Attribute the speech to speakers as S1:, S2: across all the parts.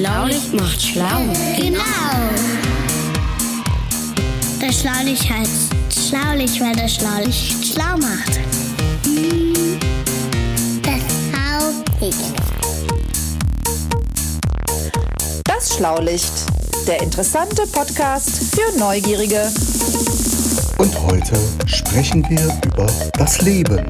S1: Schlaulicht macht schlau.
S2: Genau. Das Schlaulicht heißt Schlaulicht, weil das Schlaulicht schlau macht. Das Schlaulicht.
S3: Das Schlaulicht, der interessante Podcast für Neugierige.
S4: Und heute sprechen wir über das Leben.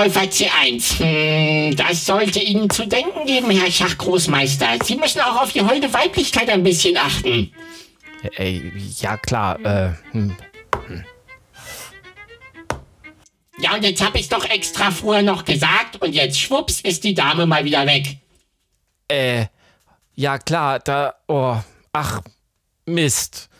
S5: Läufer C1. Hm, das sollte Ihnen zu denken geben, Herr Schachgroßmeister. Sie müssen auch auf die holde Weiblichkeit ein bisschen achten.
S6: Ey, ja klar, äh, hm.
S5: Ja, und jetzt habe ich doch extra früher noch gesagt und jetzt schwupps ist die Dame mal wieder weg.
S6: äh, ja klar, da, oh, ach, Mist.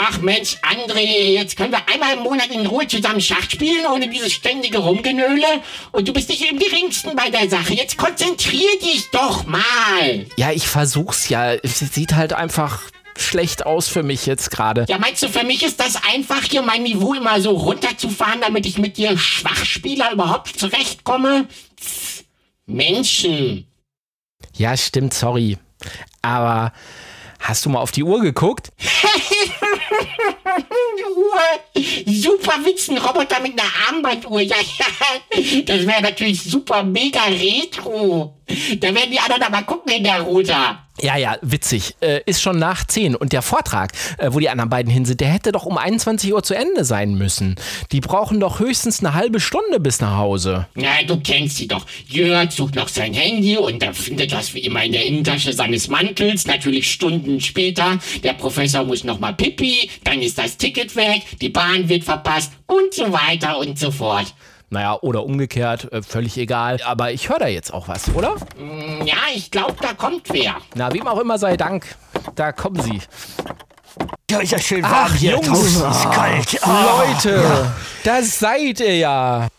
S5: Ach Mensch, André, jetzt können wir einmal im Monat in Ruhe zusammen Schach spielen, ohne dieses ständige Rumgenöle. Und du bist nicht im geringsten bei der Sache. Jetzt konzentrier dich doch mal.
S6: Ja, ich versuch's ja. Es sieht halt einfach schlecht aus für mich jetzt gerade.
S5: Ja, meinst du, für mich ist das einfach, hier mein Niveau immer so runterzufahren, damit ich mit dir Schwachspieler überhaupt zurechtkomme? Pff, Menschen.
S6: Ja, stimmt, sorry. Aber hast du mal auf die Uhr geguckt?
S5: Super Witz, ein Roboter mit einer Armbanduhr. Ja. Das wäre natürlich super mega retro. Da werden die anderen aber gucken in der Rosa.
S6: Ja, ja, witzig. Äh, ist schon nach 10. Und der Vortrag, äh, wo die anderen beiden hin sind, der hätte doch um 21 Uhr zu Ende sein müssen. Die brauchen doch höchstens eine halbe Stunde bis nach Hause.
S5: Na, du kennst sie doch. Jörg sucht noch sein Handy und er findet das wie immer in der Innentasche seines Mantels. Natürlich Stunden später. Der Professor muss noch mal pipi, dann ist das Ticket weg, die Bahn wird verpasst und so weiter und so fort.
S6: Naja, oder umgekehrt, äh, völlig egal. Aber ich höre da jetzt auch was, oder?
S5: Ja, ich glaube, da kommt wer.
S6: Na, wem auch immer sei Dank. Da kommen sie.
S7: Ja, ist ja schön warm
S6: Ach,
S7: hier.
S6: Jungs.
S7: Draußen ist kalt. Ah,
S6: Leute, da seid ihr ja.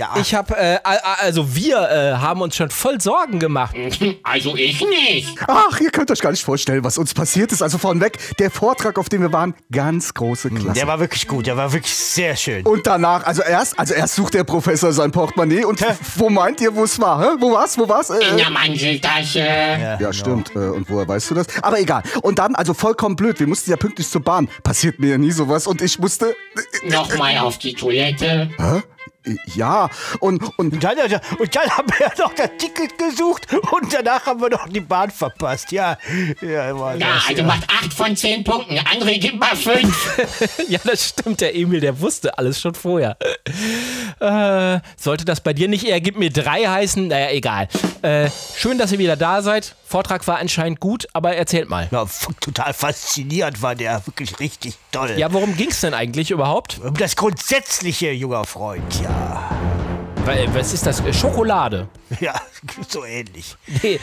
S7: Ja.
S6: Ich habe, äh, also wir äh, haben uns schon voll Sorgen gemacht.
S5: Also ich nicht.
S4: Ach, ihr könnt euch gar nicht vorstellen, was uns passiert ist. Also vornweg, der Vortrag, auf dem wir waren, ganz große Klasse.
S7: Der war wirklich gut, der war wirklich sehr schön.
S4: und danach, also erst, also erst sucht der Professor sein Portemonnaie und wo meint ihr, wo es war? Hä? Wo war's? Wo war's?
S5: In
S4: Äh,
S5: der Manteltasche.
S4: ja, stimmt. Äh, und woher weißt du das? Aber egal. Und dann, also vollkommen blöd, wir mussten ja pünktlich zur Bahn. Passiert mir ja nie sowas und ich musste.
S5: Nochmal auf die Toilette.
S4: Hä? Ja, und, und
S7: Und dann, und dann haben wir noch das Ticket gesucht und danach haben wir noch die Bahn verpasst. Ja, ja, war
S5: Ja,
S7: das,
S5: also macht 8 von 10 Punkten. André, gib mal 5.
S6: ja, das stimmt. Der Emil, der wusste alles schon vorher. Äh, sollte das bei dir nicht eher gib mir drei heißen? Naja, egal. Äh, schön, dass ihr wieder da seid. Vortrag war anscheinend gut, aber erzählt mal.
S7: Ja, total faszinierend war der, wirklich richtig toll.
S6: Ja, worum ging's denn eigentlich überhaupt?
S7: Um das Grundsätzliche, junger Freund, ja.
S6: Was ist das? Schokolade.
S7: Ja, so ähnlich.
S6: Nee.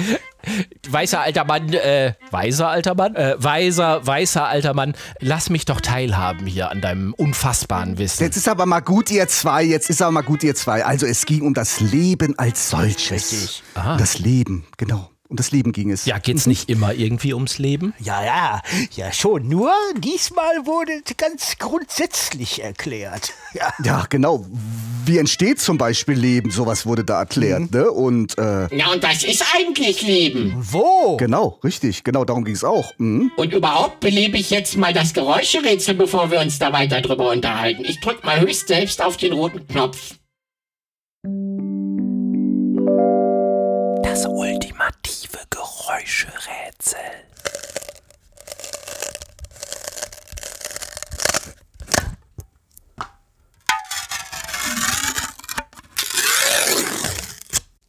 S6: Weißer alter Mann, äh, weiser alter Mann? Äh, weiser, weißer alter Mann, lass mich doch teilhaben hier an deinem unfassbaren Wissen.
S4: jetzt ist aber mal gut, ihr zwei. Jetzt ist aber mal gut, ihr zwei. Also es ging um das Leben als solches.
S7: Richtig.
S4: Das Leben, genau. Um das Leben ging es.
S6: Ja, geht's nicht immer irgendwie ums Leben?
S7: Ja, ja, ja schon. Nur diesmal wurde es ganz grundsätzlich erklärt. Ja.
S4: Ja, genau. Wie entsteht zum Beispiel Leben? Sowas wurde da erklärt, ne? Und äh,
S5: Ja, und was ist eigentlich Leben?
S7: Wo?
S4: genau, richtig, genau darum ging es auch. Mhm.
S5: Und überhaupt belebe ich jetzt mal das Geräuscherätsel, bevor wir uns da weiter drüber unterhalten. Ich drück mal höchst selbst auf den roten Knopf.
S6: Das ultimative Geräuscherätsel.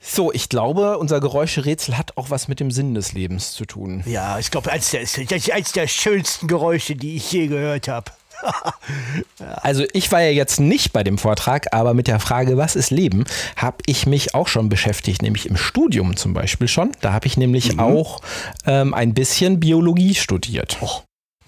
S6: So, ich glaube, unser Geräuscherätsel hat auch was mit dem Sinn des Lebens zu tun.
S7: Ja, ich glaube, eins der, das ist eins der schönsten Geräusche, die ich je gehört habe.
S6: Also ich war ja jetzt nicht bei dem Vortrag, aber mit der Frage, was ist Leben, habe ich mich auch schon beschäftigt, nämlich im Studium zum Beispiel schon. Da habe ich nämlich auch ähm, ein bisschen Biologie studiert.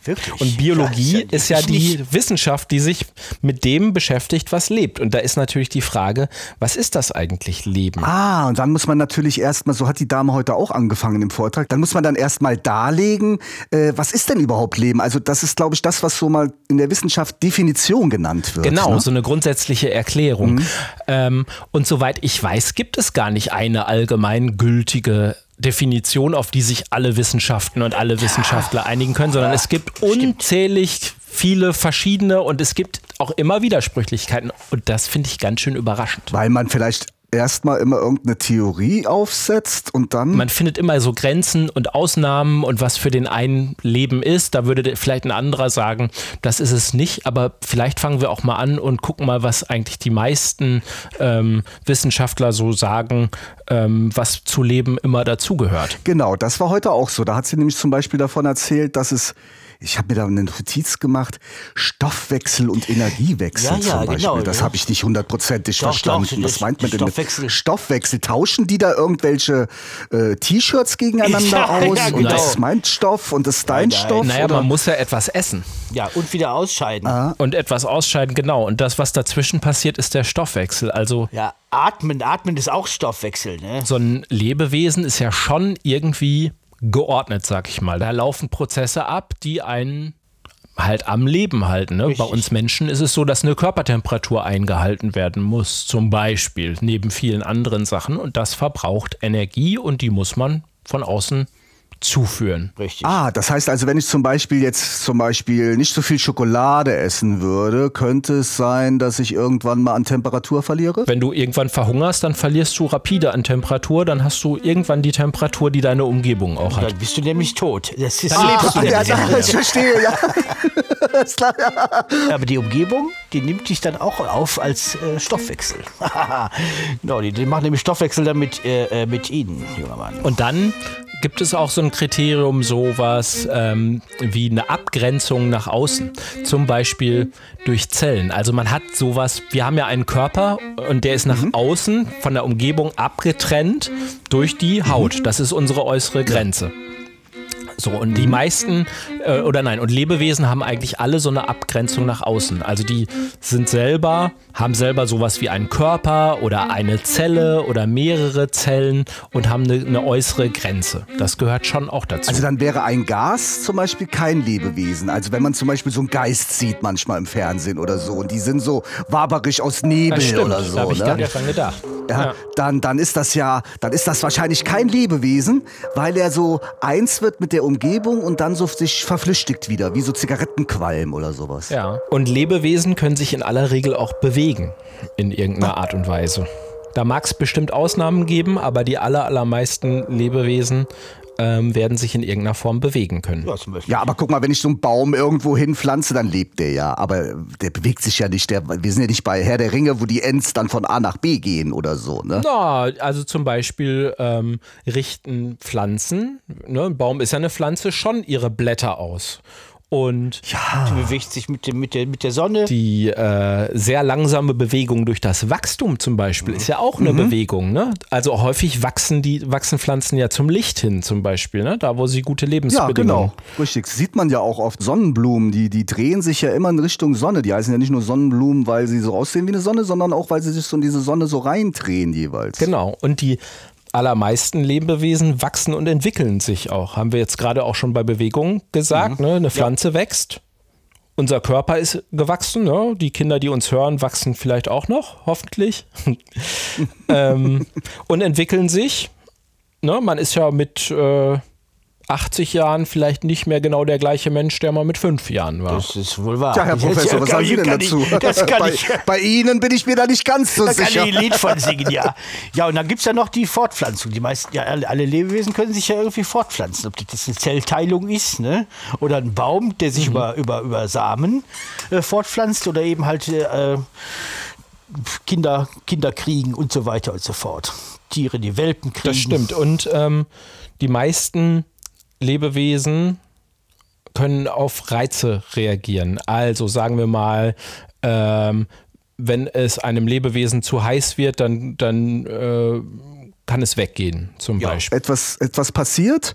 S7: Wirklich?
S6: Und Biologie
S7: Ja,
S6: ist ja
S7: ich
S6: die
S7: nicht.
S6: Wissenschaft, die sich mit dem beschäftigt, was lebt. Und da ist natürlich die Frage, was ist das eigentlich Leben?
S4: Ah, und dann muss man natürlich erstmal, so hat die Dame heute auch angefangen im Vortrag, dann muss man dann erstmal darlegen, äh, was ist denn überhaupt Leben? Also das ist, glaube ich, das, was so mal in der Wissenschaft Definition genannt wird.
S6: Genau,
S4: Ne?
S6: so eine grundsätzliche Erklärung. Ähm, und soweit ich weiß, gibt es gar nicht eine allgemein gültige Definition, auf die sich alle Wissenschaften und alle Wissenschaftler einigen können, sondern es gibt unzählig viele verschiedene und es gibt auch immer Widersprüchlichkeiten. Und das finde ich ganz schön überraschend.
S4: Weil man vielleicht erstmal immer irgendeine Theorie aufsetzt und dann.
S6: Man findet immer so Grenzen und Ausnahmen und was für den einen Leben ist. Da würde vielleicht ein anderer sagen, das ist es nicht. Aber vielleicht fangen wir auch mal an und gucken mal, was eigentlich die meisten ähm, Wissenschaftler so sagen, ähm, was zu Leben immer dazugehört.
S4: Genau, das war heute auch so. Da hat sie nämlich zum Beispiel davon erzählt, dass es, ich habe mir da eine Notiz gemacht, Stoffwechsel und Energiewechsel
S7: Ja, ja,
S4: zum Beispiel.
S7: genau,
S4: das
S7: ja.
S4: habe ich nicht hundertprozentig verstanden.
S7: doch,
S4: Was
S7: das-
S4: meint man denn mit
S7: Stoffwechsel.
S4: Stoffwechsel? Tauschen die da irgendwelche äh, T-Shirts gegeneinander
S7: Ja,
S4: aus?
S7: ja,
S4: Und
S7: genau.
S4: das ist mein Stoff und das ist dein
S7: Nein, nein.
S4: Stoff?
S6: Naja,
S4: oder?
S6: man muss ja etwas essen
S7: Ja, und wieder ausscheiden.
S6: und etwas ausscheiden, genau. Und das, was dazwischen passiert, ist der Stoffwechsel. Also
S7: Ja, atmen, atmen ist auch Stoffwechsel, ne?
S6: so ein Lebewesen ist ja schon irgendwie geordnet, sag ich mal. Da laufen Prozesse ab, die einen halt am Leben halten. Ne? Bei uns Menschen ist es so, dass eine Körpertemperatur eingehalten werden muss, zum Beispiel, neben vielen anderen Sachen. Und das verbraucht Energie und die muss man von außen zuführen.
S7: Richtig.
S4: Ah, das heißt also, wenn ich zum Beispiel jetzt zum Beispiel nicht so viel Schokolade essen würde, könnte es sein, dass ich irgendwann mal an Temperatur verliere?
S6: Wenn du irgendwann verhungerst, dann verlierst du rapide an Temperatur, dann hast du irgendwann die Temperatur, die deine Umgebung auch hat.
S7: Dann bist du nämlich tot. Das ist
S6: Dann lebst du
S4: ja, ja, ich verstehe, ja. Ist klar, ja.
S7: Aber die Umgebung, die nimmt dich dann auch auf als äh, Stoffwechsel. genau, die, die machen nämlich Stoffwechsel dann mit, äh, äh, mit ihnen, junger Mann.
S6: Und dann gibt es auch so ein Kriterium, sowas ähm, wie eine Abgrenzung nach außen. Zum Beispiel durch Zellen. Also man hat sowas, wir haben ja einen Körper und der ist nach außen von der Umgebung abgetrennt durch die Haut. Das ist unsere äußere Grenze. So, und die meisten, äh, oder nein, und Lebewesen haben eigentlich alle so eine Abgrenzung nach außen. Also die sind selber, haben selber sowas wie einen Körper oder eine Zelle oder mehrere Zellen und haben eine, eine äußere Grenze. Das gehört schon auch dazu.
S4: Also dann wäre ein Gas zum Beispiel kein Lebewesen. Also wenn man zum Beispiel so einen Geist sieht manchmal im Fernsehen oder so und die sind so waberig aus Nebel
S6: das stimmt,
S4: oder so.
S6: da habe ich
S4: ne?
S6: gar nicht dran gedacht.
S4: ja, Dann, dann ist das ja, dann ist das wahrscheinlich kein Lebewesen, weil er so eins wird mit der Umgebung und dann so sich verflüchtigt wieder, wie so Zigarettenqualm oder sowas.
S6: Ja. Und Lebewesen können sich in aller Regel auch bewegen, in irgendeiner Art und Weise. Da mag es bestimmt Ausnahmen geben, aber die aller, allermeisten Lebewesen ähm, werden sich in irgendeiner Form bewegen können.
S7: Ja.
S4: Ja, aber guck mal, wenn ich so einen Baum irgendwo hinpflanze, dann lebt der ja. Aber der bewegt sich ja nicht. Der, wir sind ja nicht bei Herr der Ringe, wo die Ents dann von A nach B gehen oder so, ne?
S6: Na, also zum Beispiel ähm, richten Pflanzen, ne, ein Baum ist ja eine Pflanze, schon ihre Blätter aus. Und
S7: Die bewegt sich mit, dem, mit, der, mit der Sonne.
S6: die äh, sehr langsame Bewegung durch das Wachstum zum Beispiel ist ja auch eine Bewegung. Ne? Also häufig wachsen die wachsen Pflanzen ja zum Licht hin zum Beispiel, ne? da wo sie gute
S4: Ja,
S6: Lebensbedingungen
S4: genau. Richtig. Sieht man ja auch oft. Sonnenblumen, die, die drehen sich ja immer in Richtung Sonne. Die heißen ja nicht nur Sonnenblumen, weil sie so aussehen wie eine Sonne, sondern auch, weil sie sich so in diese Sonne so reindrehen jeweils.
S6: Genau. Und die allermeisten Lebewesen wachsen und entwickeln sich auch. Haben wir jetzt gerade auch schon bei Bewegung gesagt. Ne? Eine Pflanze wächst. Unser Körper ist gewachsen. Ne? Die Kinder, die uns hören, wachsen vielleicht auch noch, hoffentlich. ähm, und entwickeln sich. Ne? Man ist ja mit äh, 80 Jahren vielleicht nicht mehr genau der gleiche Mensch, der man mit fünf Jahren war.
S7: Das ist wohl wahr.
S4: Tja, Herr Professor, was
S7: kann
S4: sagen Sie
S7: ich-
S4: denn
S7: kann
S4: dazu?
S7: Ich, das kann
S4: bei,
S7: ich.
S4: bei Ihnen bin ich mir da nicht ganz so
S7: Da kann
S4: sicher.
S7: ich ein Lied von singen, ja. Ja, und dann gibt es ja noch die Fortpflanzung. Die meisten, ja, alle, Lebewesen können sich ja irgendwie fortpflanzen. Ob das eine Zellteilung ist, ne? Oder ein Baum, der sich über, über, über Samen äh, fortpflanzt oder eben halt äh, Kinder, Kinder kriegen und so weiter und so fort. Tiere, die Welpen kriegen.
S6: Das stimmt. Und ähm, die meisten Lebewesen können auf Reize reagieren. Also sagen wir mal, ähm, wenn es einem Lebewesen zu heiß wird, dann, dann äh, kann es weggehen, zum Beispiel.
S4: Etwas, etwas passiert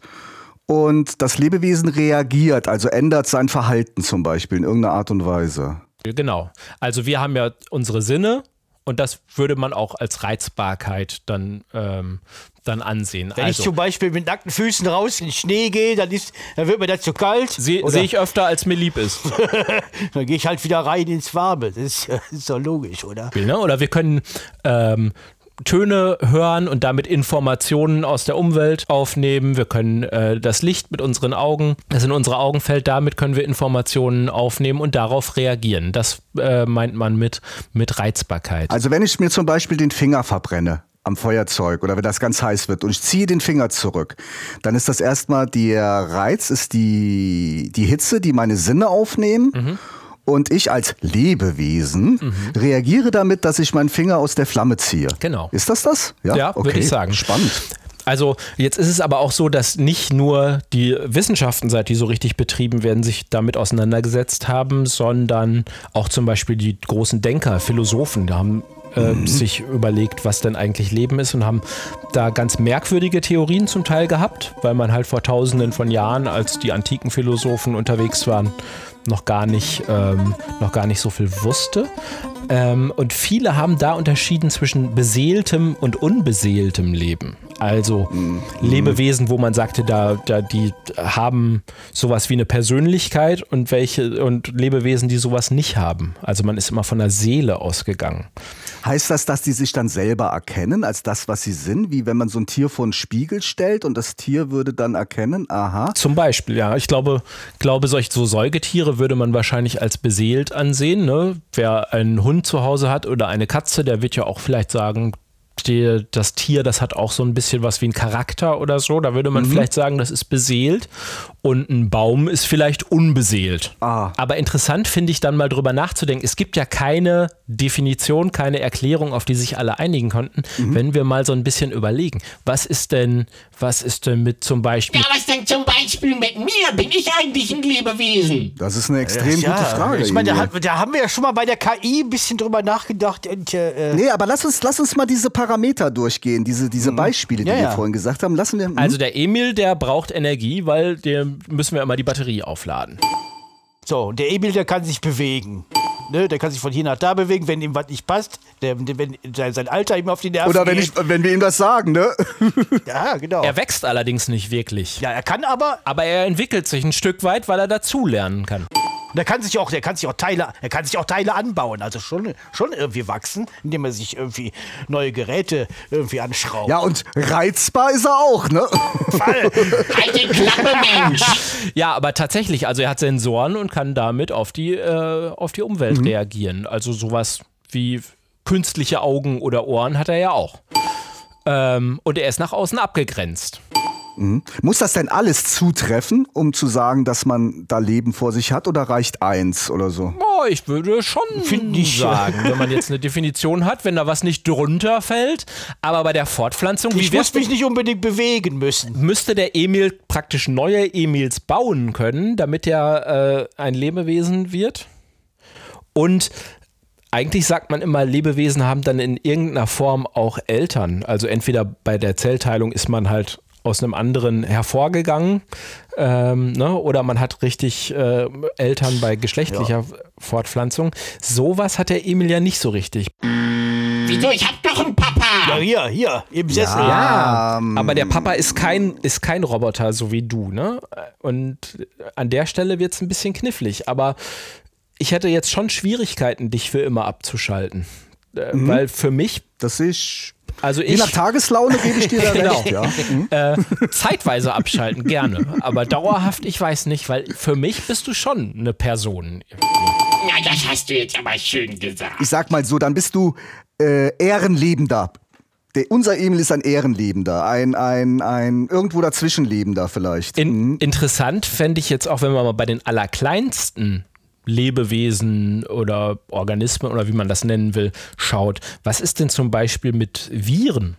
S4: und das Lebewesen reagiert, also ändert sein Verhalten zum Beispiel in irgendeiner Art und Weise.
S6: Genau. Also wir haben ja unsere Sinne und das würde man auch als Reizbarkeit dann, ähm, dann ansehen.
S7: Wenn
S6: also,
S7: ich zum Beispiel mit nackten Füßen raus in den Schnee gehe, dann, ist, dann wird mir das zu kalt.
S6: Sehe seh ich öfter, als mir lieb ist.
S7: dann gehe ich halt wieder rein ins Warme. Das ist, das ist doch logisch, oder?
S6: Ne? Oder wir können ähm, Töne hören und damit Informationen aus der Umwelt aufnehmen. Wir können äh, das Licht mit unseren Augen, das in unsere Augen fällt, damit können wir Informationen aufnehmen und darauf reagieren. Das äh, meint man mit, mit Reizbarkeit.
S4: Also wenn ich mir zum Beispiel den Finger verbrenne am Feuerzeug oder wenn das ganz heiß wird und ich ziehe den Finger zurück, dann ist das erstmal der Reiz, ist die, die Hitze, die meine Sinne aufnehmen.
S6: Mhm.
S4: Und ich als Lebewesen reagiere damit, dass ich meinen Finger aus der Flamme ziehe.
S6: Genau.
S4: Ist das das?
S6: Ja, würde ich sagen.
S4: Spannend.
S6: Also jetzt ist es aber auch so, dass nicht nur die Wissenschaften, seit die so richtig betrieben werden, sich damit auseinandergesetzt haben, sondern auch zum Beispiel die großen Denker, Philosophen, die haben äh, sich überlegt, was denn eigentlich Leben ist und haben da ganz merkwürdige Theorien zum Teil gehabt, weil man halt vor tausenden von Jahren, als die antiken Philosophen unterwegs waren, noch gar nicht, ähm, noch gar nicht so viel wusste. Ähm, und viele haben da unterschieden zwischen beseeltem und unbeseeltem Leben. Also Lebewesen, wo man sagte, da, da die haben sowas wie eine Persönlichkeit und welche und Lebewesen, die sowas nicht haben. Also man ist immer von der Seele ausgegangen.
S4: Heißt das, dass die sich dann selber erkennen als das, was sie sind? Wie wenn man so ein Tier vor einen Spiegel stellt und das Tier würde dann erkennen, aha.
S6: Zum Beispiel, ja. Ich glaube, glaube solch so Säugetiere würde man wahrscheinlich als beseelt ansehen. Ne? Wer einen Hund zu Hause hat oder eine Katze, der wird ja auch vielleicht sagen, die, das Tier, das hat auch so ein bisschen was wie ein Charakter oder so. Da würde man vielleicht sagen, das ist beseelt. Und ein Baum ist vielleicht unbeseelt.
S4: Ah.
S6: Aber interessant finde ich dann mal drüber nachzudenken. Es gibt ja keine Definition, keine Erklärung, auf die sich alle einigen konnten. Wenn wir mal so ein bisschen überlegen, was ist denn, was ist denn mit zum Beispiel
S5: Ja, was denn zum Beispiel mit mir? Bin ich eigentlich ein Lebewesen?
S4: Das ist eine extrem
S7: Ja,
S4: gute Frage.
S7: Ich meine, da, da haben wir ja schon mal bei der KI ein bisschen drüber nachgedacht. Und, äh,
S4: Nee, aber lass uns, lass uns mal diese Parameter durchgehen, diese, diese Beispiele, die
S7: Ja,
S4: wir
S7: ja.
S4: vorhin gesagt haben. Lassen wir. hm?
S6: Also der Emil, der braucht Energie, weil dem müssen wir immer die Batterie aufladen.
S7: so, der Emil, der kann sich bewegen. Ne, der kann sich von hier nach da bewegen, wenn ihm was nicht passt. Der, der, wenn sein- sein Alter ihm auf die Nerven
S4: Oder wenn,
S7: geht.
S4: ich, wenn wir ihm das sagen, ne?
S7: Ja, genau.
S6: Er wächst allerdings nicht wirklich.
S7: ja, er kann aber,
S6: Aber er entwickelt sich ein Stück weit, weil er dazulernen kann.
S7: Der kann sich auch, der kann sich auch Teile, er kann sich auch Teile anbauen, also schon, schon irgendwie wachsen, indem er sich irgendwie neue Geräte irgendwie anschraubt.
S4: Ja, und reizbar ist er auch, ne?
S7: Fall.
S5: Halt die Klappe, Mensch!
S6: Ja, aber tatsächlich, also er hat Sensoren und kann damit auf die, äh, auf die Umwelt reagieren. Also sowas wie künstliche Augen oder Ohren hat er ja auch. Ähm, und er ist nach außen abgegrenzt.
S4: Muss das denn alles zutreffen, um zu sagen, dass man da Leben vor sich hat, oder reicht eins oder so?
S6: Oh, ich würde schon
S7: ich,
S6: sagen, wenn man jetzt eine Definition hat, wenn da was nicht drunter fällt. Aber bei der Fortpflanzung,
S7: Ich muss mich nicht unbedingt bewegen müssen.
S6: müsste der Emil praktisch neue Emils bauen können, damit er äh, ein Lebewesen wird. Und eigentlich sagt man immer, Lebewesen haben dann in irgendeiner Form auch Eltern. Also entweder bei der Zellteilung ist man halt aus einem anderen hervorgegangen ähm, ne? oder man hat richtig äh, Eltern bei geschlechtlicher Fortpflanzung. Sowas hat der Emil ja nicht so richtig.
S5: Wieso? Ich hab doch einen Papa!
S7: Ja, hier, hier, im Sessel.
S6: Ja, aber der Papa ist kein, ist kein Roboter, so wie du, ne? Und an der Stelle wird es ein bisschen knifflig, aber ich hätte jetzt schon Schwierigkeiten, dich für immer abzuschalten. Äh, Weil für mich,
S4: Das ich.
S6: Also
S4: Je
S6: ich
S4: nach Tageslaune gebe ich dir da
S6: Genau.
S4: recht, ja. Mhm.
S6: äh, zeitweise abschalten, gerne. Aber dauerhaft, ich weiß nicht, weil für mich bist du schon eine Person.
S5: Ja, das hast du jetzt aber schön gesagt.
S4: Ich sag mal so, dann bist du äh, Ehrenlebender. Der, unser Emil ist ein Ehrenlebender, ein, ein, ein irgendwo dazwischen Lebender vielleicht.
S6: In, Interessant fände ich jetzt auch, wenn man mal bei den allerkleinsten Lebewesen oder Organismen oder wie man das nennen will, schaut. Was ist denn zum Beispiel mit Viren?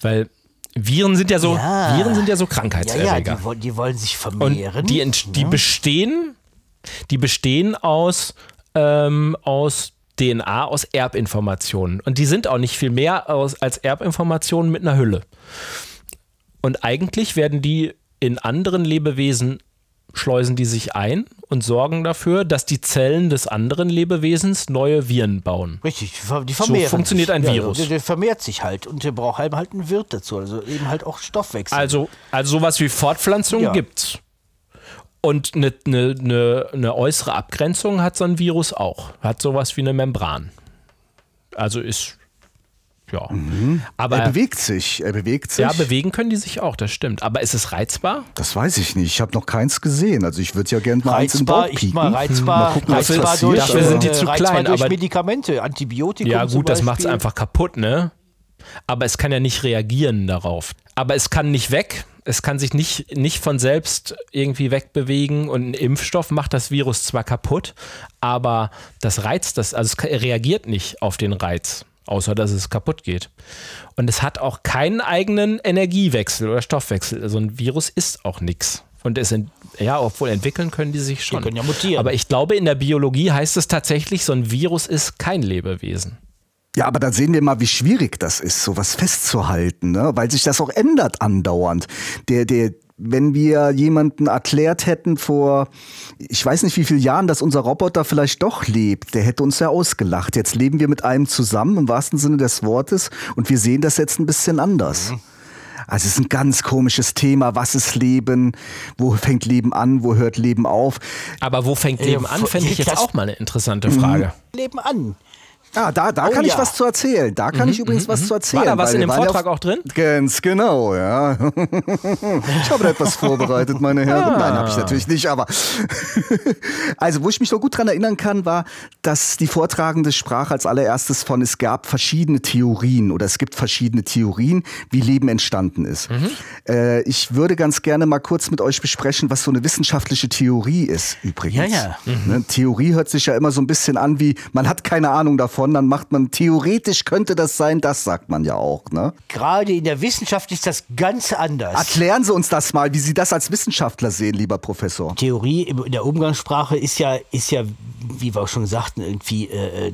S6: Weil Viren sind ja so,
S7: Ja.
S6: Viren sind ja so
S7: Ja, ja,
S6: Krankheitserreger.
S7: die, wollen- die wollen sich
S6: Und
S7: vermehren.
S6: die, ent- die bestehen, die bestehen aus, ähm, aus DNA, aus Erbinformationen. Und die sind auch nicht viel mehr aus, als Erbinformationen mit einer Hülle. Und eigentlich werden die in anderen Lebewesen schleusen die sich ein und sorgen dafür, dass die Zellen des anderen Lebewesens neue Viren bauen.
S7: Richtig, die ver- die vermehren.
S6: funktioniert
S7: sich.
S6: ein
S7: Ja,
S6: Virus.
S7: Der, der vermehrt sich halt und der braucht halt halt einen Wirt dazu, also eben halt auch Stoffwechsel.
S6: Also, also sowas wie Fortpflanzung
S7: Ja.
S6: gibt's. Und eine ne, ne, ne äußere Abgrenzung hat so ein Virus auch. Hat sowas wie eine Membran. Also ist. Ja. Aber.
S4: er bewegt sich, er bewegt sich.
S6: ja, bewegen können die sich auch, das stimmt. Aber ist es reizbar?
S4: das weiß ich nicht. Ich habe noch keins gesehen. Also ich würde ja gerne mal eins in den
S7: reizbar,
S4: Bauch
S7: ich
S4: pieken.
S7: mal reizbar,
S4: Mal gucken, was
S7: reizbar
S4: passiert,
S7: durch,
S6: Dafür
S7: äh,
S6: sind die zu
S7: reizbar
S6: klein,
S7: durch
S6: aber-
S7: Medikamente, Antibiotikum
S6: Ja, gut, das macht es einfach kaputt, ne? Aber es kann ja nicht reagieren darauf. Aber es kann nicht weg. Es kann sich nicht, nicht von selbst irgendwie wegbewegen und ein Impfstoff macht das Virus zwar kaputt, aber das reizt das, also es reagiert nicht auf den Reiz, außer dass es kaputt geht. Und es hat auch keinen eigenen Energiewechsel oder Stoffwechsel. Also ein Virus ist auch nichts. Und es, ent- ja, obwohl entwickeln können die sich schon.
S7: können ja mutieren.
S6: Aber ich glaube, in der Biologie heißt es tatsächlich, so ein Virus ist kein Lebewesen.
S4: Ja, aber dann sehen wir mal, wie schwierig das ist, sowas festzuhalten, ne? weil sich das auch ändert andauernd. Der, der, wenn wir jemanden erklärt hätten vor, ich weiß nicht wie viele Jahren, dass unser Roboter vielleicht doch lebt, der hätte uns ja ausgelacht. Jetzt leben wir mit einem zusammen, im wahrsten Sinne des Wortes, und wir sehen das jetzt ein bisschen anders. Also es ist ein ganz komisches Thema. Was ist Leben? Wo fängt Leben an? Wo hört Leben auf?
S6: Aber wo fängt Leben an,
S7: vor-
S6: fände ich jetzt auch mal eine interessante Frage.
S7: Leben an.
S4: Ah, da, da
S7: Oh
S4: kann ich
S7: ja.
S4: was zu erzählen. Da kann ich übrigens was zu erzählen.
S6: War da was in dem
S4: ja
S6: Vortrag
S4: auf-
S6: auch drin?
S4: Ganz genau, ja. Ich habe da etwas vorbereitet, meine Herren. Nein, habe ich natürlich nicht, aber also, wo ich mich noch gut dran erinnern kann, war, dass die Vortragende sprach als allererstes von, es gab verschiedene Theorien oder es gibt verschiedene Theorien, wie Leben entstanden ist. Äh, ich würde ganz gerne mal kurz mit euch besprechen, was so eine wissenschaftliche Theorie ist, übrigens.
S7: Ja, ja.
S4: Ne, Theorie hört sich ja immer so ein bisschen an wie, man hat keine Ahnung davon, dann macht man, theoretisch könnte das sein, das sagt man ja auch. Ne?
S7: Gerade in der Wissenschaft ist das ganz anders.
S4: Erklären Sie uns das mal, wie Sie das als Wissenschaftler sehen, lieber Professor.
S7: Theorie in der Umgangssprache ist ja, ist ja, wie wir auch schon sagten, irgendwie äh, äh,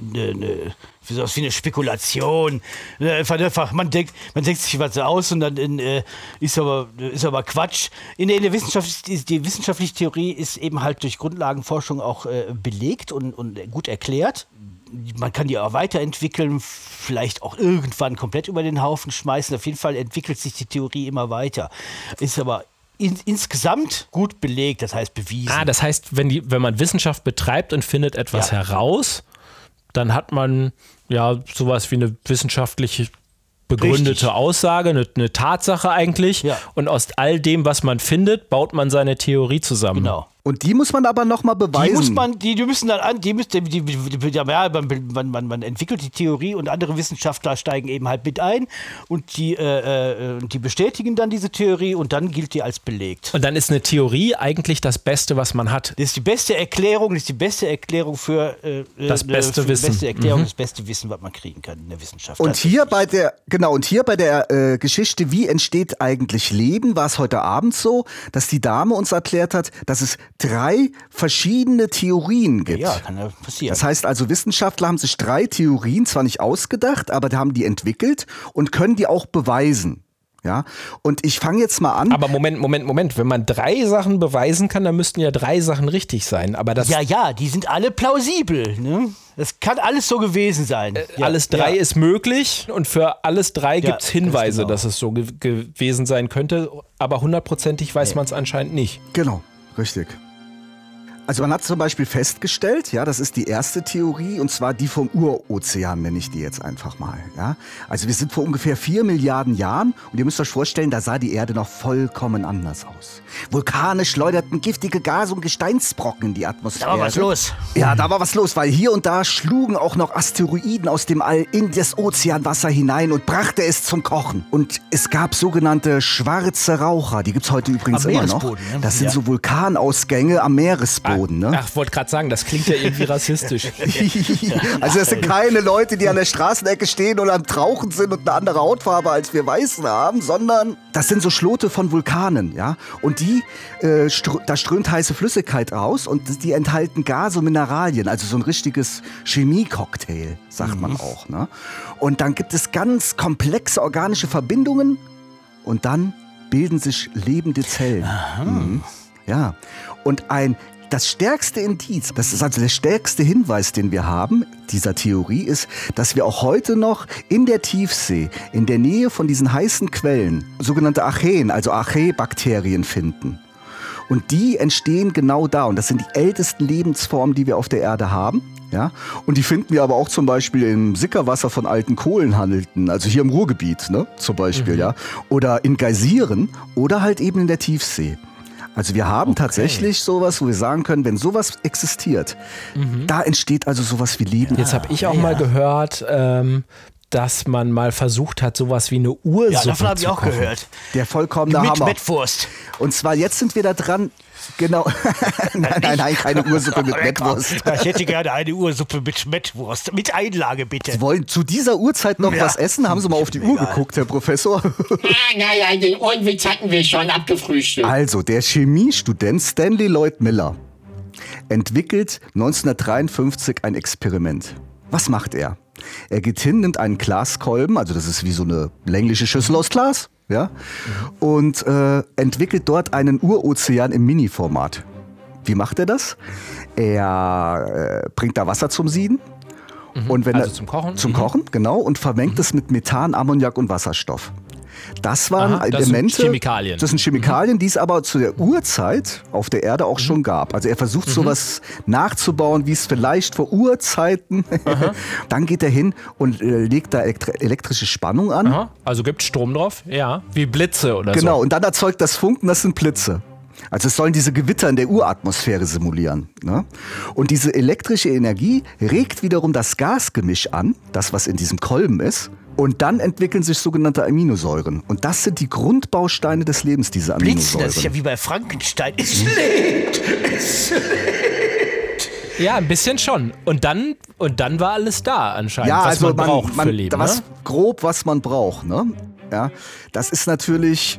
S7: ne, ne, wie sowas wie eine Spekulation. Einfach, einfach, man denkt, man denkt sich was aus und dann äh, ist aber ist aber Quatsch. In der, in der Wissenschaft die wissenschaftliche Theorie ist eben halt durch Grundlagenforschung auch äh, belegt und, und gut erklärt. Man kann die auch weiterentwickeln, vielleicht auch irgendwann komplett über den Haufen schmeißen. Auf jeden Fall entwickelt sich die Theorie immer weiter. Ist aber in, insgesamt gut belegt, das heißt bewiesen.
S6: Ah, das heißt, wenn, die, wenn man Wissenschaft betreibt und findet etwas
S7: Ja.
S6: heraus, dann hat man ja sowas wie eine wissenschaftliche begründete
S7: Richtig.
S6: Aussage, eine, eine Tatsache eigentlich.
S7: Ja.
S6: Und aus all dem, was man findet, baut man seine Theorie zusammen.
S7: genau.
S4: Und die muss man aber nochmal beweisen.
S7: Die muss man, die, die müssen dann an, die müssen, die, die, die, ja, man, man, man, man entwickelt die Theorie und andere Wissenschaftler steigen eben halt mit ein und die, äh, äh, die bestätigen dann diese Theorie und dann gilt die als belegt.
S6: Und dann ist eine Theorie eigentlich das Beste, was man hat.
S7: Das ist die beste Erklärung, das ist die beste Erklärung für äh,
S6: Das
S7: äh,
S6: beste
S7: für
S6: Wissen.
S7: Die beste Erklärung, das beste Wissen, was man kriegen kann in der Wissenschaft.
S4: Und
S7: Das-
S4: hier bei der, genau, und hier bei der äh, Geschichte, wie entsteht eigentlich Leben, war es heute Abend so, dass die Dame uns erklärt hat, dass es drei verschiedene Theorien gibt.
S7: ja, kann ja passieren.
S4: Das heißt also, Wissenschaftler haben sich drei Theorien zwar nicht ausgedacht, aber haben die entwickelt und können die auch beweisen. Ja, und ich fange jetzt mal an.
S6: Aber Moment, Moment, Moment. Wenn man drei Sachen beweisen kann, dann müssten ja drei Sachen richtig sein. Aber das
S7: ja, ja, die sind alle plausibel. Ne? Das kann alles so gewesen sein. ja,
S6: alles drei
S7: ja.
S6: ist möglich und für alles drei
S7: Ja,
S6: gibt es Hinweise,
S7: genau.
S6: dass es so ge gewesen sein könnte. Aber hundertprozentig weiß man es anscheinend nicht.
S4: Genau, richtig. Also man hat zum Beispiel festgestellt, ja, das ist die erste Theorie, und zwar die vom Urozean, nenne ich die jetzt einfach mal. Ja. Also wir sind vor ungefähr vier Milliarden Jahren und ihr müsst euch vorstellen, da sah die Erde noch vollkommen anders aus. Vulkane schleuderten giftige Gase und Gesteinsbrocken in die Atmosphäre.
S7: Da war was los.
S4: Ja, da war was los, weil hier und da schlugen auch noch Asteroiden aus dem All in das Ozeanwasser hinein und brachte es zum Kochen. Und es gab sogenannte schwarze Raucher, die gibt's heute übrigens
S7: Am
S4: immer noch.
S7: Ne?
S4: Das sind
S7: Ja.
S4: so Vulkanausgänge am Meeresboden. Ne?
S6: Ach, wollte gerade sagen, das klingt ja irgendwie rassistisch.
S4: also das sind keine Leute, die an der Straßenecke stehen und am Trauchen sind und eine andere Hautfarbe als wir Weißen haben, sondern das sind so Schlote von Vulkanen, ja. Und die, äh, strö da strömt heiße Flüssigkeit raus und die enthalten Gase und Mineralien, also so ein richtiges Chemie-Cocktail, sagt man auch, ne. Und dann gibt es ganz komplexe organische Verbindungen und dann bilden sich lebende Zellen. Mhm. Ja. Und ein das stärkste Indiz, das ist also der stärkste Hinweis, den wir haben, dieser Theorie, ist, dass wir auch heute noch in der Tiefsee, in der Nähe von diesen heißen Quellen, sogenannte Archeen, also Archee-Bakterien finden. Und die entstehen genau da. Und das sind die ältesten Lebensformen, die wir auf der Erde haben. Ja? Und die finden wir aber auch zum Beispiel im Sickerwasser von alten Kohlenhandelten, also hier im Ruhrgebiet, ne? zum Beispiel, ja. Oder in Geysiren oder halt eben in der Tiefsee. Also wir haben
S6: Okay.
S4: tatsächlich sowas, wo wir sagen können, wenn sowas existiert, da entsteht also sowas wie Leben.
S6: Jetzt habe ich auch mal gehört, ähm, dass man mal versucht hat, sowas wie eine Ursuppe
S7: Ja, davon habe ich
S6: zu
S7: auch
S6: kochen.
S7: gehört.
S4: Der vollkommene
S7: Mit
S4: Hammer.
S7: Mettwurst.
S4: Und zwar jetzt sind wir da dran. Genau. nein, nein, nein, keine Ursuppe mit Mettwurst.
S7: Ich hätte gerne eine Ursuppe mit Mettwurst. Mit Einlage, bitte.
S4: Sie wollen zu dieser Uhrzeit noch
S7: Ja.
S4: was essen? Haben Sie mal auf die Uhr geguckt, Herr Professor?
S5: Ah, naja, den Ohrenwitz hatten wir schon abgefrühstückt.
S4: Also, der Chemiestudent Stanley Lloyd Miller entwickelt 1953 ein Experiment. Was macht er? Er geht hin, nimmt einen Glaskolben, also das ist wie so eine längliche Schüssel aus Glas, ja, und äh, entwickelt dort einen Urozean im Mini-Format. Wie macht er das? Er äh, bringt da Wasser zum Sieden. Und wenn
S6: Also
S4: er,
S6: zum Kochen?
S4: Zum
S6: Mhm.
S4: Kochen, genau. Und vermengt es mit Methan, Ammoniak und Wasserstoff. Das waren
S6: Aha, das sind
S4: Elemente.
S6: Chemikalien.
S4: Das sind Chemikalien, die es aber zu der Urzeit auf der Erde auch schon gab. Also er versucht sowas nachzubauen, wie es vielleicht vor Urzeiten. Dann geht er hin und äh, legt da elektri elektrische Spannung an.
S6: Aha. Also gibt Strom drauf? Ja. Wie Blitze oder
S4: Genau,
S6: so.
S4: und dann erzeugt das Funken, das sind Blitze. Also es sollen diese Gewitter in der Uratmosphäre simulieren. Ne? Und diese elektrische Energie regt wiederum das Gasgemisch an, das was in diesem Kolben ist. Und dann entwickeln sich sogenannte Aminosäuren. Und das sind die Grundbausteine des Lebens, diese
S7: Blitzen,
S4: Aminosäuren.
S7: das ist ja wie bei Frankenstein. Es lebt. Es
S6: Ja, ein bisschen schon. Und dann, und dann war alles da anscheinend,
S4: ja,
S6: was
S4: also
S6: man,
S4: man,
S6: braucht
S4: man,
S6: für Leben.
S4: was
S6: ne?
S4: grob, was man braucht. Ne? Ja, das ist natürlich,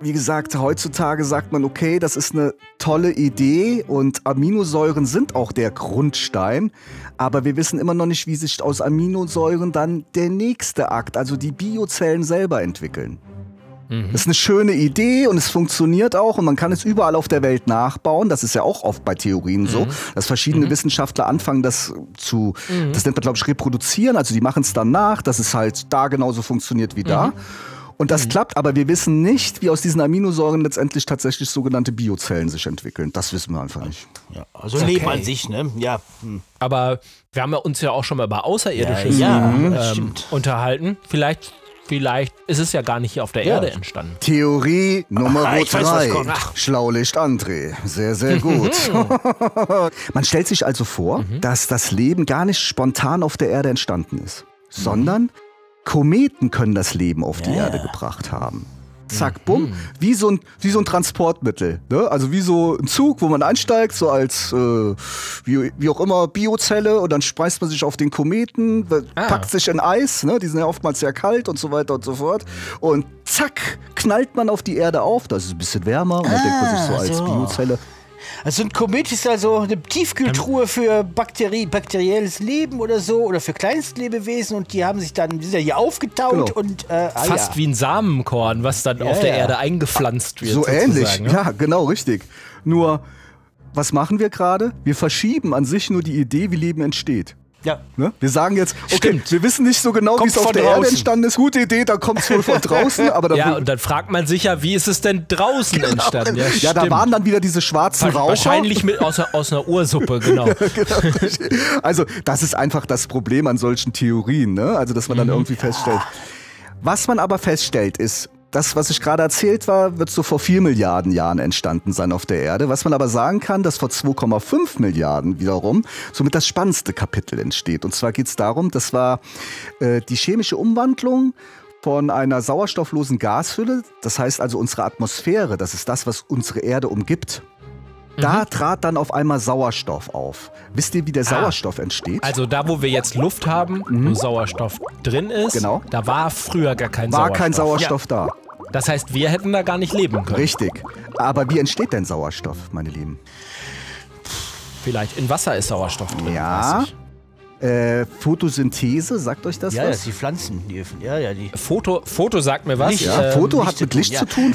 S4: wie gesagt, heutzutage sagt man, okay, das ist eine tolle Idee und Aminosäuren sind auch der Grundstein, aber wir wissen immer noch nicht, wie sich aus Aminosäuren dann der nächste Akt, also die Biozellen selber entwickeln. Das ist eine schöne Idee und es funktioniert auch und man kann es überall auf der Welt nachbauen. Das ist ja auch oft bei Theorien so, dass verschiedene Wissenschaftler anfangen, das zu, das nennt man glaube ich reproduzieren. Also die machen es dann nach, dass es halt da genauso funktioniert wie da. Und das klappt, aber wir wissen nicht, wie aus diesen Aminosäuren letztendlich tatsächlich sogenannte Biozellen sich entwickeln. Das wissen wir einfach nicht.
S7: Ja, also Leben an sich, ne? Ja. hm.
S6: Aber wir haben ja uns ja auch schon mal über außerirdisches
S7: Ja, das
S6: ähm,
S7: stimmt.
S6: unterhalten. Vielleicht, vielleicht ist es ja gar nicht hier auf der Erde entstanden.
S4: Theorie Nummer
S7: Ah, ich weiß, was
S4: drei.
S7: kommt. Ach.
S4: Schlaulicht André. Sehr, sehr gut. Man stellt sich also vor, dass das Leben gar nicht spontan auf der Erde entstanden ist, sondern Kometen können das Leben auf die Erde gebracht haben. Zack, bumm, wie so ein, wie so ein Transportmittel. Ne? Also wie so ein Zug, wo man einsteigt, so als, äh, wie, wie auch immer, Biozelle und dann speist man sich auf den Kometen, packt sich in Eis, ne? die sind ja oftmals sehr kalt und so weiter und so fort. Und zack, knallt man auf die Erde auf, das ist ein bisschen wärmer und dann denkt man sich so als
S7: so.
S4: Biozelle.
S7: Also ein Komet ist also eine Tiefkühltruhe für Bakteri bakterielles Leben oder so oder für Kleinstlebewesen und die haben sich dann die sind ja hier aufgetaut
S4: Genau.
S7: und äh, ah,
S6: Fast
S7: ja.
S6: wie ein Samenkorn, was dann auf der
S7: ja.
S6: Erde eingepflanzt wird.
S4: So ähnlich,
S6: ne?
S4: ja, genau, richtig. Nur, was machen wir gerade? Wir verschieben an sich nur die Idee, wie Leben entsteht.
S7: Ja.
S4: Ne? Wir sagen jetzt, okay,
S6: Stimmt.
S4: wir wissen nicht so genau, wie es auf der Erde
S7: draußen.
S4: entstanden ist. Gute Idee, da kommt es wohl von draußen, aber
S6: Ja, und dann fragt man sich ja, wie ist es denn draußen entstanden? Ja,
S4: ja, da waren dann wieder diese schwarzen
S6: Wa-
S4: Raucher.
S6: Wahrscheinlich mit, aus, aus einer Ursuppe, genau.
S4: Also, das ist einfach das Problem an solchen Theorien, ne? Also, dass man dann irgendwie feststellt. Was man aber feststellt, ist, das, was ich gerade erzählt war, wird so vor 4 Milliarden Jahren entstanden sein auf der Erde. Was man aber sagen kann, dass vor 2,5 Milliarden wiederum somit das spannendste Kapitel entsteht. Und zwar geht es darum, das war äh, die chemische Umwandlung von einer sauerstofflosen Gashülle, das heißt also unsere Atmosphäre, das ist das, was unsere Erde umgibt. Da trat dann auf einmal Sauerstoff auf. Wisst ihr, wie der Sauerstoff entsteht?
S6: Also da, wo wir jetzt Luft haben, wo Sauerstoff drin ist,
S4: Mhm. Genau.
S6: da war früher gar kein
S4: War
S6: Sauerstoff.
S4: kein Sauerstoff da.
S6: Das heißt, wir hätten da gar nicht leben können.
S4: Richtig. Aber wie entsteht denn Sauerstoff, meine Lieben?
S6: Vielleicht in Wasser ist Sauerstoff drin.
S4: Ja.
S6: weiß ich.
S4: Äh, Photosynthese, sagt euch das
S7: Ja, das
S4: was?
S7: die Pflanzen. Die, ja, ja, die.
S6: Foto, Foto sagt mir was.
S7: Licht.
S4: Ja,
S6: Ähm,
S4: Foto
S7: Licht
S4: hat
S7: zu
S4: mit
S7: tun,
S4: Licht
S7: ja.
S4: zu tun,
S7: Ja, die- die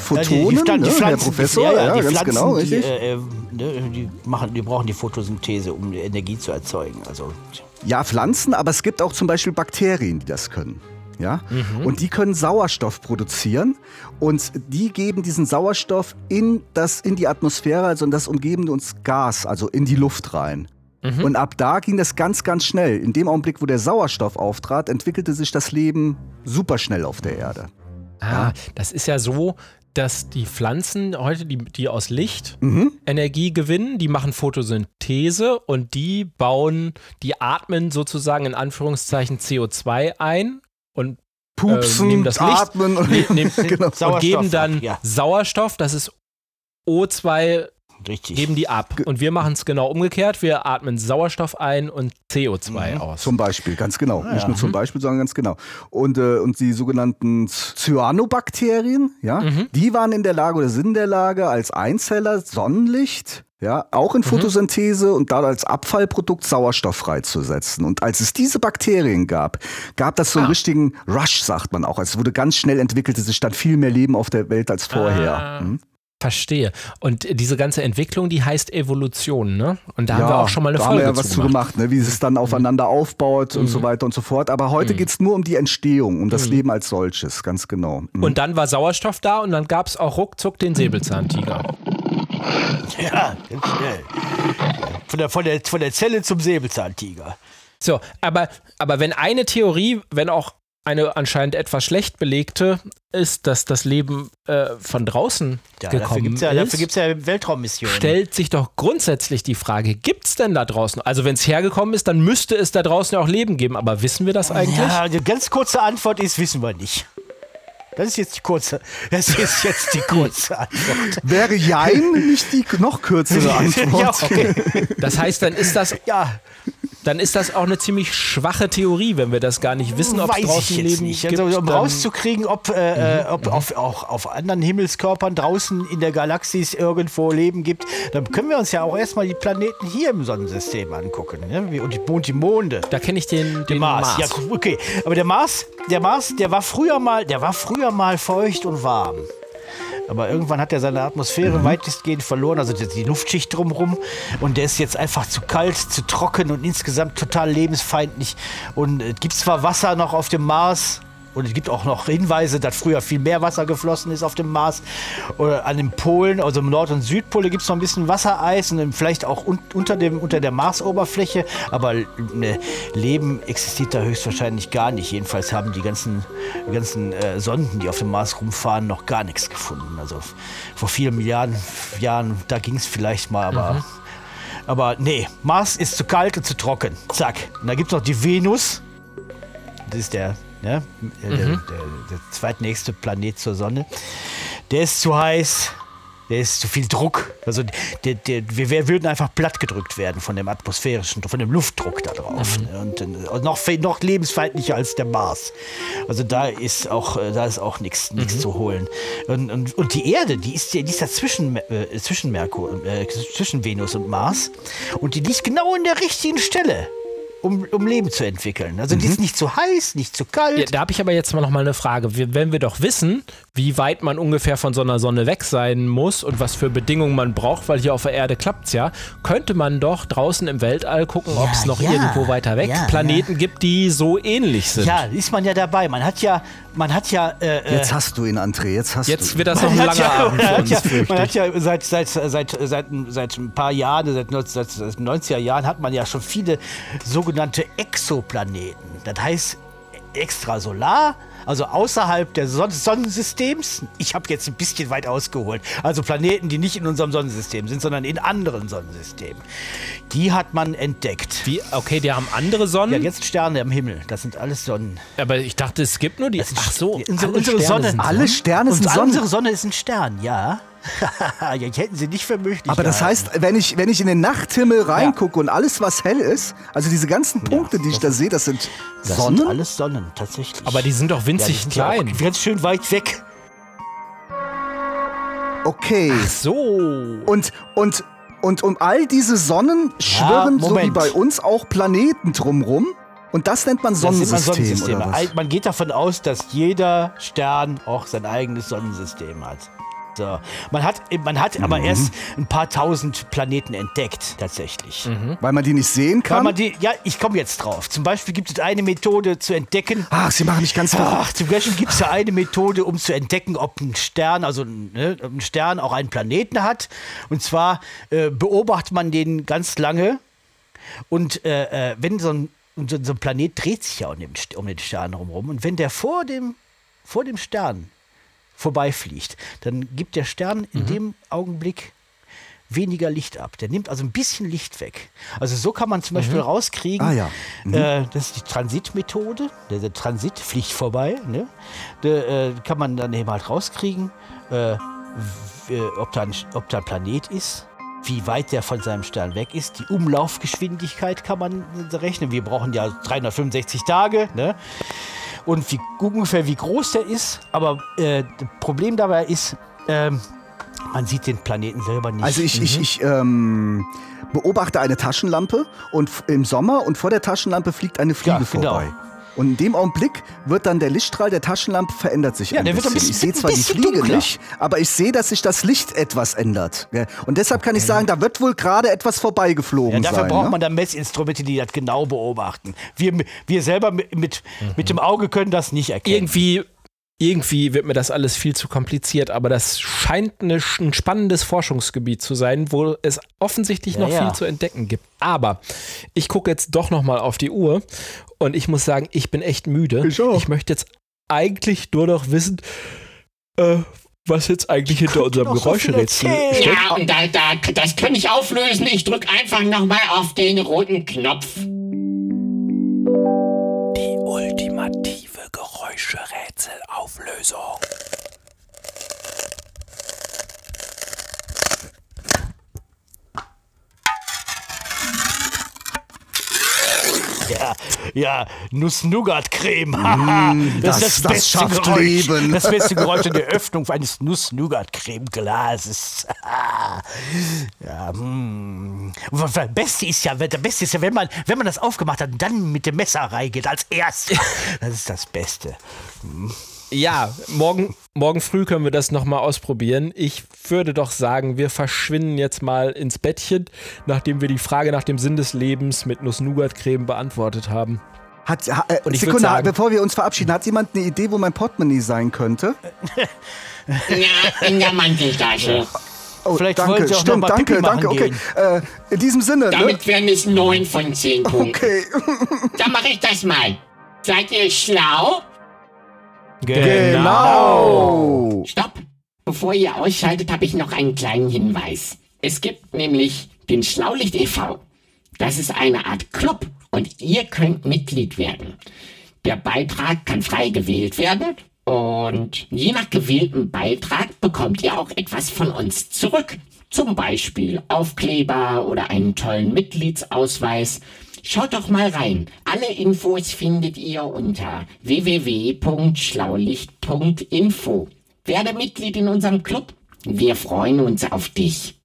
S4: Photonen,
S7: die
S4: ne,
S7: Pflanzen,
S4: Professor,
S7: ja, ja,
S4: ja,
S7: die
S4: ganz
S7: Pflanzen,
S4: genau,
S7: die,
S4: richtig.
S7: äh, äh, ne, die, machen, die brauchen die Photosynthese, um die Energie zu erzeugen. Also,
S4: Ja, Pflanzen, aber es gibt auch zum Beispiel Bakterien, die das können. Ja? Und die können Sauerstoff produzieren und die geben diesen Sauerstoff in, das, in die Atmosphäre, also in das umgebende uns Gas, also in die Luft rein. Und ab da ging das ganz, ganz schnell. In dem Augenblick, wo der Sauerstoff auftrat, entwickelte sich das Leben super schnell auf der Erde.
S6: Ah, das ist ja so, dass die Pflanzen heute, die, die aus Licht
S4: Mhm.
S6: Energie gewinnen, die machen Photosynthese und die bauen, die atmen sozusagen in Anführungszeichen CO2 ein und
S4: Pupsen,
S6: äh, nehmen das Licht,
S4: atmen und,
S6: ne, nehmen,
S4: genau.
S6: und geben dann
S7: ab, ja.
S6: Sauerstoff, das ist O2,
S7: richtig.
S6: geben die ab. Und wir machen es genau umgekehrt, wir atmen Sauerstoff ein und CO2 aus.
S4: Zum Beispiel, ganz genau.
S7: Ah,
S4: Nicht nur
S7: Mhm.
S4: zum Beispiel, sondern ganz genau. Und, äh, und die sogenannten Cyanobakterien, ja,
S7: Mhm.
S4: die waren in der Lage oder sind in der Lage, als Einzeller Sonnenlicht, ja, auch
S7: Mhm.
S4: in Photosynthese und da als Abfallprodukt Sauerstoff freizusetzen. Und als es diese Bakterien gab, gab das so
S7: Ah.
S4: einen richtigen Rush, sagt man auch. Es wurde ganz schnell entwickelte sich dann viel mehr Leben auf der Welt als vorher.
S6: Ah.
S4: Hm?
S6: Verstehe. Und diese ganze Entwicklung, die heißt Evolution, ne? Und da haben wir auch schon mal eine
S4: da
S6: Folge
S4: haben wir ja was
S6: zu gemacht.
S4: gemacht, ne? wie es dann aufeinander aufbaut und so weiter und so fort. Aber heute geht's nur um die Entstehung, um das Leben als solches, ganz genau. Mhm.
S6: Und dann war Sauerstoff da und dann gab es auch ruckzuck den Säbelzahntiger.
S7: Ja, ganz schnell. Von der, von, der, von der Zelle zum Säbelzahntiger.
S6: So, aber, aber wenn eine Theorie, wenn auch eine anscheinend etwas schlecht belegte, ist, dass das Leben äh, von draußen
S7: Ja, dafür
S6: gekommen
S7: gibt es ja,
S6: ist,
S7: dafür gibt's ja Weltraummissionen.
S6: stellt sich doch grundsätzlich die Frage, gibt es denn da draußen? Also wenn es hergekommen ist, dann müsste es da draußen ja auch Leben geben. Aber wissen wir das eigentlich?
S7: Ja, die ganz kurze Antwort ist, wissen wir nicht. Das ist jetzt die kurze, das ist jetzt die kurze Antwort.
S4: Wäre Jein nicht die noch kürzere Antwort?
S7: ja, okay.
S6: Das heißt, dann ist das,
S7: ja,
S6: dann ist das auch eine ziemlich schwache Theorie, wenn wir das gar nicht wissen, ob es
S7: weiß ich
S6: draußen
S7: jetzt
S6: Leben
S7: nicht.
S6: gibt.
S7: Also, um rauszukriegen, ob, äh, äh, ob auf, auch auf anderen Himmelskörpern draußen in der Galaxis irgendwo Leben gibt, dann können wir uns ja auch erstmal die Planeten hier im Sonnensystem angucken. Ne? Und, die, und die Monde.
S6: da kenne ich den, den
S7: Mars.
S6: Mars.
S7: Ja, okay. Aber der Mars, der Mars, der war früher mal, der war früher mal feucht und warm. Aber irgendwann hat er seine Atmosphäre weitestgehend verloren, also die, die Luftschicht drumherum. Und der ist jetzt einfach zu kalt, zu trocken und insgesamt total lebensfeindlich. Und es gibt zwar Wasser noch auf dem Mars. Und es gibt auch noch Hinweise, dass früher viel mehr Wasser geflossen ist auf dem Mars. Oder an den Polen, also im Nord- und Südpole gibt es noch ein bisschen Wassereis und vielleicht auch un unter, dem, unter der Marsoberfläche. Aber ne, Leben existiert da höchstwahrscheinlich gar nicht. Jedenfalls haben die ganzen, ganzen äh, Sonden, die auf dem Mars rumfahren, noch gar nichts gefunden. Also vor vielen Milliarden Jahren, da ging es vielleicht mal, aber. Aber nee, Mars ist zu kalt und zu trocken. Zack. Und da gibt es noch die Venus. Das ist der, ne, äh, der, der, der zweitnächste Planet zur Sonne. Der ist zu heiß. Der ist zu viel Druck. Also der, der, wir würden einfach platt gedrückt werden von dem atmosphärischen, von dem Luftdruck da drauf. ne? Und, äh, noch, noch lebensfeindlicher als der Mars. Also da ist auch, äh, da ist auch nichts nichts zu holen. Und, und, und die Erde, die ist, ja- die ist ja zwischen, äh, zwischen, Merkur, äh, zwischen Venus und Mars. Und die liegt genau in der richtigen Stelle. Um, um Leben zu entwickeln. Also die ist nicht zu heiß, nicht zu kalt.
S6: Ja, da habe ich aber jetzt mal noch mal eine Frage. Wenn wir doch wissen, wie weit man ungefähr von so einer Sonne weg sein muss und was für Bedingungen man braucht, weil hier auf der Erde klappt's ja, könnte man doch draußen im Weltall gucken, ob es noch
S7: ja,
S6: irgendwo weiter weg
S7: ja,
S6: Planeten gibt, die so ähnlich sind.
S7: Ja, ist man ja dabei. Man hat ja, man hat ja. Äh, äh,
S4: Jetzt hast du ihn, André, jetzt hast
S6: Jetzt
S4: du
S6: wird das noch ein langer
S7: ja,
S6: Abend
S7: man
S6: für
S7: hat
S6: uns,
S7: ja, man hat ja seit, seit, seit, seit, seit ein paar Jahren, seit, 19, seit, seit den 90er Jahren, hat man ja schon viele sogenannte Exoplaneten. Das heißt extrasolar, also außerhalb des Son Sonnensystems. Ich habe jetzt ein bisschen weit ausgeholt. Also Planeten, die nicht in unserem Sonnensystem sind, sondern in anderen Sonnensystemen. Die hat man entdeckt.
S6: Wie, okay, die haben andere Sonnen,
S7: Ja, jetzt Sterne am Himmel. Das sind alles Sonnen.
S6: aber ich dachte, es gibt nur die. Ach so,
S7: unsere, unsere
S6: Sterne
S7: Sonne.
S6: sind
S4: Alle Sterne sind
S7: Und
S4: Sonnen.
S7: unsere Sonne ist ein Stern, ja. ja, hätten sie nicht für möglich
S4: Aber das
S7: gehalten.
S4: heißt, wenn ich, wenn ich in den Nachthimmel reingucke und alles, was hell ist, also diese ganzen Punkte, die ich da sehe, das sind
S7: das
S4: Sonnen?
S7: sind alles Sonnen, tatsächlich.
S6: Aber die sind doch
S7: ja,
S6: winzig
S7: sind ja
S6: klein.
S7: auch ganz schön weit weg.
S4: Okay.
S6: so.
S4: Und, und Und um all diese Sonnen schwirren, so wie bei uns, auch Planeten drumrum. Und das nennt man
S7: Das
S4: Sonnensystem,
S7: Sonnensysteme.
S4: oder was?
S7: Ein- Man geht davon aus, dass jeder Stern auch sein eigenes Sonnensystem hat. So. Man hat, man hat aber
S4: Mhm.
S7: erst ein paar tausend Planeten entdeckt, tatsächlich.
S4: Weil man die nicht sehen
S7: Weil
S4: kann?
S7: man die, ja, ich komme jetzt drauf. Zum Beispiel gibt es eine Methode zu entdecken.
S4: Ach, sie machen mich ganz.
S7: Ach, zum Beispiel gibt es ja eine Methode, um zu entdecken, ob ein Stern, also ne, ein Stern auch einen Planeten hat. Und zwar äh, beobachtet man den ganz lange. Und äh, äh, wenn so ein, so, so ein Planet dreht sich ja um den, um den Stern herum. Und wenn der vor dem, vor dem Stern vorbeifliegt, dann gibt der Stern in dem Augenblick weniger Licht ab. Der nimmt also ein bisschen Licht weg. Also so kann man zum Beispiel rauskriegen,
S4: Ah, ja.
S7: äh, das ist die Transitmethode. Der, der Transit fliegt vorbei. Ne? Der, äh, kann man dann eben halt rauskriegen, äh, äh, ob, da ein, ob da ein Planet ist, wie weit der von seinem Stern weg ist. Die Umlaufgeschwindigkeit kann man rechnen. Wir brauchen ja 365 Tage. Ne? Und wie, ungefähr wie groß der ist. Aber äh, das Problem dabei ist, ähm, man sieht den Planeten selber nicht.
S4: Also ich, ich, ich ähm, beobachte eine Taschenlampe und im Sommer und vor der Taschenlampe fliegt eine Fliege
S7: Ja, genau.
S4: vorbei. Und in dem Augenblick wird dann der Lichtstrahl der Taschenlampe verändert sich
S7: Ja,
S4: ein
S7: der wird ein
S4: bisschen.
S7: bisschen-
S4: ich sehe zwar die
S7: bisschen
S4: Fliege
S7: dunkler.
S4: nicht, aber ich sehe, dass sich das Licht etwas ändert. Und deshalb kann ich sagen, da wird wohl gerade etwas
S7: Ja,
S4: vorbeigeflogen
S7: dafür
S4: sein.
S7: braucht
S4: ne?
S7: man dann Messinstrumente, die das genau beobachten. Wir, wir selber mit, mit, mit dem Auge können das nicht erkennen.
S6: Irgendwie, irgendwie wird mir das alles viel zu kompliziert, aber das scheint eine, ein spannendes Forschungsgebiet zu sein, wo es offensichtlich
S7: Ja,
S6: noch
S7: ja.
S6: viel zu entdecken gibt. Aber ich gucke jetzt doch noch mal auf die Uhr und ich muss sagen, ich bin echt müde.
S4: Ich auch.
S6: möchte jetzt eigentlich nur noch wissen, äh, was jetzt eigentlich hinter unserem
S7: erzählen.
S6: steckt.
S5: Ja, und da, da, das kann ich auflösen. Ich drück einfach nochmal auf den roten Knopf.
S6: Die ultimative Geräuscherätselauflösung.
S7: Ja, ja Nuss-Nougat-Creme.
S4: Mm, das- das schafft
S7: Geräusch.
S4: Leben.
S7: Das beste Geräusch in der Öffnung eines Nuss-Nougat-Creme-Glases. ja, mm. Das Beste ist ja, das Beste ist ja, wenn man, wenn man das aufgemacht hat und dann mit dem Messer reingeht als erstes. Das ist das Beste.
S6: Ja, morgen, morgen früh können wir das nochmal ausprobieren. Ich würde doch sagen, wir verschwinden jetzt mal ins Bettchen, nachdem wir die Frage nach dem Sinn des Lebens mit Nuss-Nougat-Creme beantwortet haben.
S4: Hat, ha, äh,
S6: Und ich würd
S4: Sekunde,
S6: sagen-
S4: bevor wir uns verabschieden, hat jemand eine Idee, wo mein Portemonnaie sein könnte?
S5: Ja, in der Manteltasche.
S4: Oh,
S7: Vielleicht
S4: danke,
S7: wollen Sie auch
S4: stimmt,
S7: noch mal
S4: danke, danke, okay.
S7: gehen.
S4: Äh, in diesem Sinne, ne?
S5: Damit wären es neun von zehn Punkten.
S4: Okay.
S5: Dann mache ich das mal. Seid ihr schlau?
S4: Genau.
S5: Stopp! Bevor ihr ausschaltet, habe ich noch einen kleinen Hinweis. Es gibt nämlich den Schlaulicht e.V. Das ist eine Art Club und ihr könnt Mitglied werden. Der Beitrag kann frei gewählt werden und je nach gewähltem Beitrag bekommt ihr auch etwas von uns zurück. Zum Beispiel Aufkleber oder einen tollen Mitgliedsausweis. Schaut doch mal rein. Alle Infos findet ihr unter www.schlaulicht.info. Werde Mitglied in unserem Club. Wir freuen uns auf dich.